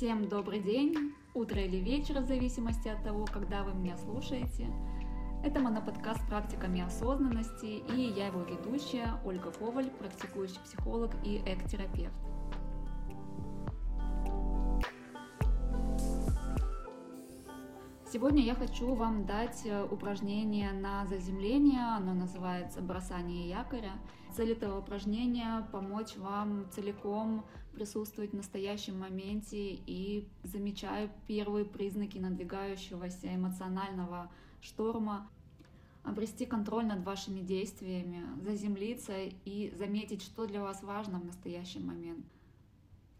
Всем добрый день, утро или вечер, в зависимости от того, когда вы меня слушаете. Это моноподкаст «Практиками осознанности» и я его ведущая Ольга Коваль, практикующий психолог и эк-терапевт. Сегодня я хочу вам дать э, упражнение на заземление, оно называется «Бросание якоря». Цель этого упражнения — помочь вам целиком присутствовать в настоящем моменте. И замечая первые признаки надвигающегося эмоционального шторма, обрести контроль над вашими действиями, заземлиться и заметить, что для вас важно в настоящий момент —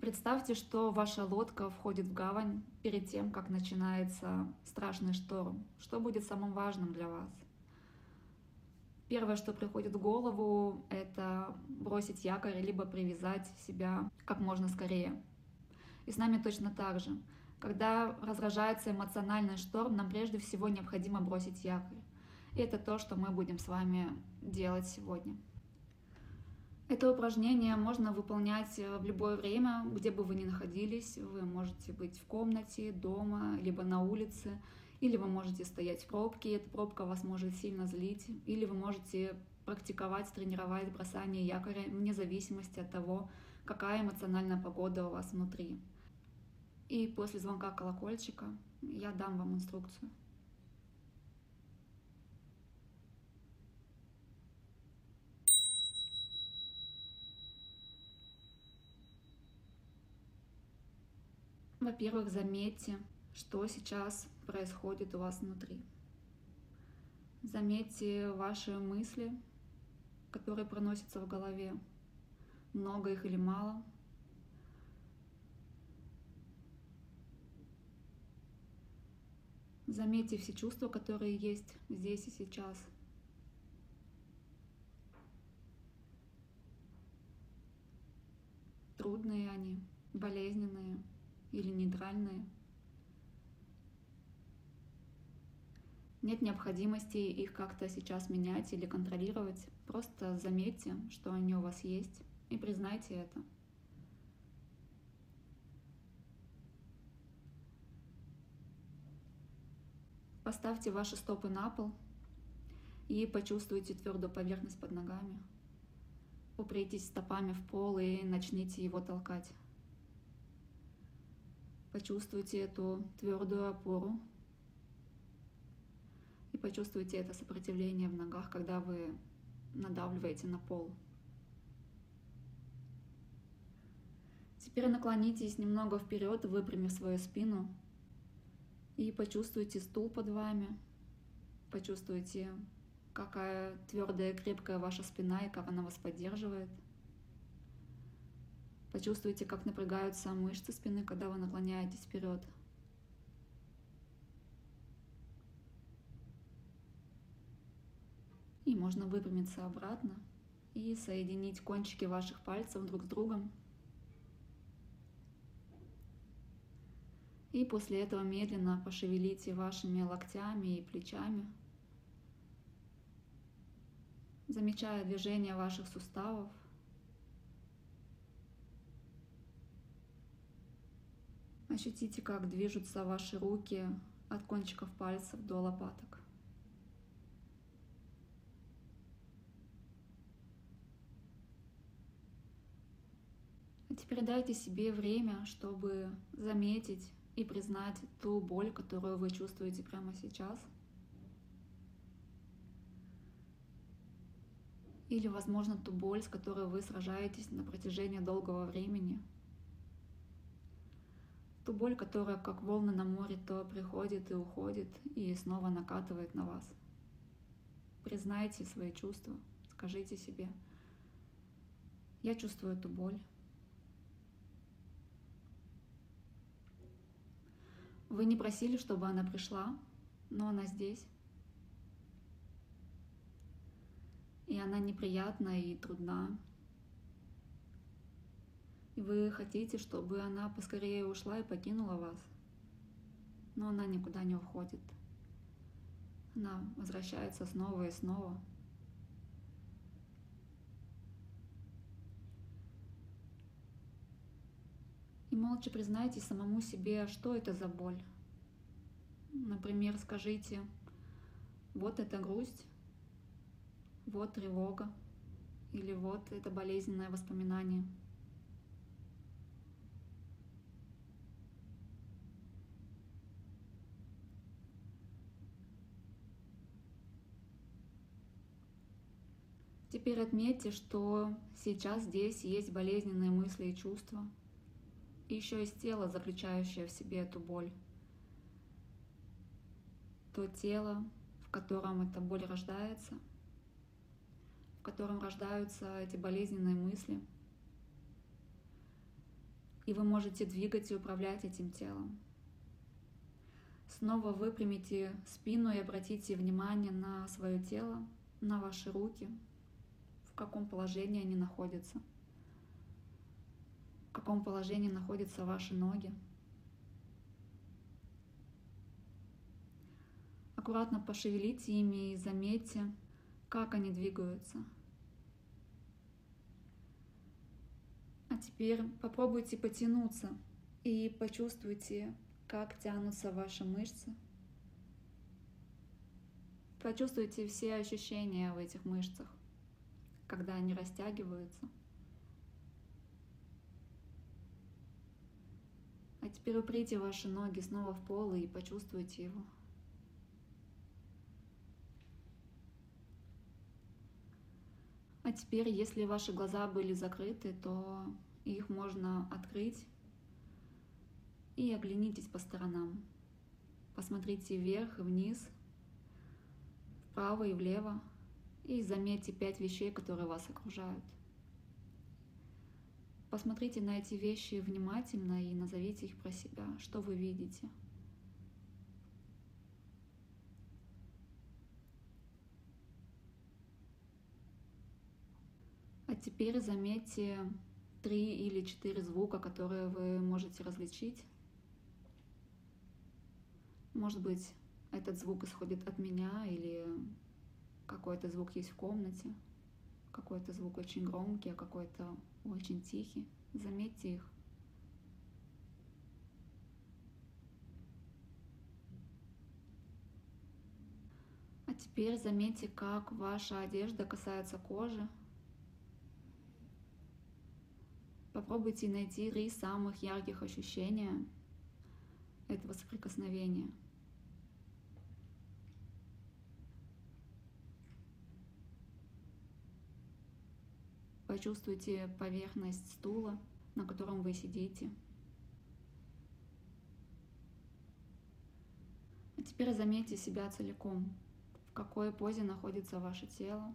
Представьте, что ваша лодка входит в гавань перед тем, как начинается страшный шторм. Что будет самым важным для вас? Первое, что приходит в голову, это бросить якорь, либо привязать себя как можно скорее. И с нами точно так же. Когда разражается эмоциональный шторм, нам прежде всего необходимо бросить якорь. И это то, что мы будем с вами делать сегодня. Это упражнение можно выполнять э, в любое время, где бы вы ни находились. Вы можете быть в комнате, дома, либо на улице, или вы можете стоять в пробке, и эта пробка вас может сильно злить, или вы можете практиковать, тренировать бросание якоря вне зависимости от того, какая эмоциональная погода у вас внутри. И после звонка колокольчика я дам вам инструкцию. Во-первых, заметьте, что сейчас происходит у вас внутри. Заметьте ваши мысли, которые проносятся в голове. Много их или мало. Заметьте все чувства, которые есть здесь и сейчас. Трудные они, болезненные или нейтральные. Нет необходимости их как-то сейчас менять или контролировать. Просто заметьте, что они у вас есть, и признайте это. Поставьте ваши стопы на пол и почувствуйте твердую поверхность под ногами. Упритесь стопами в пол и начните его толкать. Почувствуйте эту твердую опору и почувствуйте это сопротивление в ногах, когда вы надавливаете на пол. Теперь наклонитесь немного вперед, выпрямив свою спину и почувствуйте стул под вами. Почувствуйте, какая твердая, крепкая ваша спина и как она вас поддерживает. Почувствуйте, как напрягаются мышцы спины, когда вы наклоняетесь вперед. И можно выпрямиться обратно и соединить кончики ваших пальцев друг с другом. И после этого медленно пошевелите вашими локтями и плечами, замечая движение ваших суставов. Ощутите, как движутся ваши руки от кончиков пальцев до лопаток. А теперь дайте себе время, чтобы заметить и признать ту боль, которую вы чувствуете прямо сейчас. Или, возможно, ту боль, с которой вы сражаетесь на протяжении долгого времени – ту боль, которая как волны на море то приходит и уходит и снова накатывает на вас. Признайте свои чувства, скажите себе, я чувствую эту боль. Вы не просили, чтобы она пришла, но она здесь. И она неприятна и трудна, и вы хотите, чтобы она поскорее ушла и покинула вас. Но она никуда не уходит. Она возвращается снова и снова. И молча признайте самому себе, что это за боль. Например, скажите, вот это грусть, вот тревога, или вот это болезненное воспоминание. Теперь отметьте, что сейчас здесь есть болезненные мысли и чувства, и еще есть тело, заключающее в себе эту боль. То тело, в котором эта боль рождается, в котором рождаются эти болезненные мысли. И вы можете двигать и управлять этим телом. Снова выпрямите спину и обратите внимание на свое тело, на ваши руки, каком положении они находятся, в каком положении находятся ваши ноги. Аккуратно пошевелите ими и заметьте, как они двигаются. А теперь попробуйте потянуться и почувствуйте, как тянутся ваши мышцы. Почувствуйте все ощущения в этих мышцах, когда они растягиваются. А теперь уприте ваши ноги снова в пол и почувствуйте его. А теперь, если ваши глаза были закрыты, то их можно открыть и оглянитесь по сторонам. Посмотрите вверх и вниз, вправо и влево, и заметьте пять вещей, которые вас окружают. Посмотрите на эти вещи внимательно и назовите их про себя, что вы видите – А теперь заметьте три или четыре звука, которые вы можете различить. Может быть, этот звук исходит от меня или какой-то звук есть в комнате, какой-то звук очень громкий, а какой-то очень тихий. Заметьте их. А теперь заметьте, как ваша одежда касается кожи. Попробуйте найти три самых ярких ощущения этого соприкосновения. Почувствуйте поверхность стула, на котором вы сидите. А теперь заметьте себя целиком, в какой позе находится ваше тело,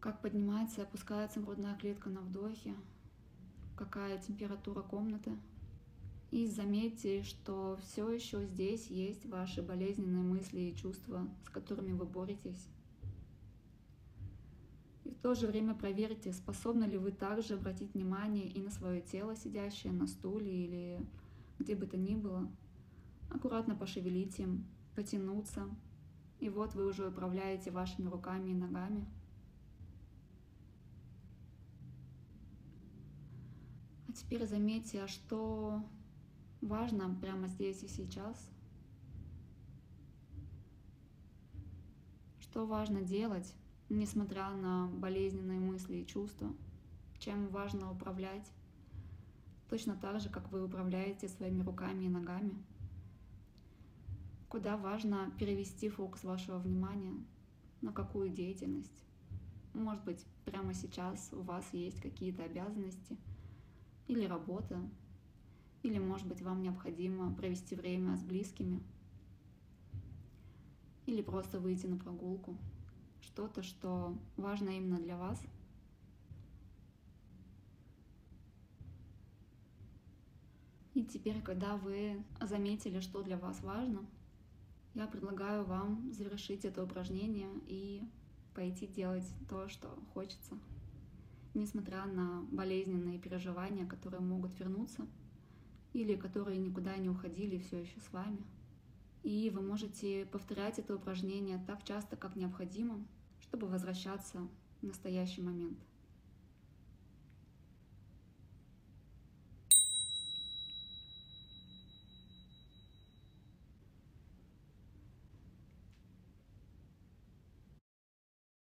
как поднимается и опускается грудная клетка на вдохе, какая температура комнаты. И заметьте, что все еще здесь есть ваши болезненные мысли и чувства, с которыми вы боретесь. И в то же время проверьте, способны ли вы также обратить внимание и на свое тело, сидящее на стуле или где бы то ни было. Аккуратно пошевелите им, потянуться. И вот вы уже управляете вашими руками и ногами. А теперь заметьте, а что важно прямо здесь и сейчас. Что важно делать, несмотря на болезненные мысли и чувства. Чем важно управлять. Точно так же, как вы управляете своими руками и ногами. Куда важно перевести фокус вашего внимания, на какую деятельность. Может быть, прямо сейчас у вас есть какие-то обязанности – или работа, или, может быть, вам необходимо провести время с близкими, или просто выйти на прогулку. Что-то, что важно именно для вас. И теперь, когда вы заметили, что для вас важно, я предлагаю вам завершить это упражнение и пойти делать то, что хочется несмотря на болезненные переживания, которые могут вернуться или которые никуда не уходили все еще с вами. И вы можете повторять это упражнение так часто, как необходимо, чтобы возвращаться в настоящий момент.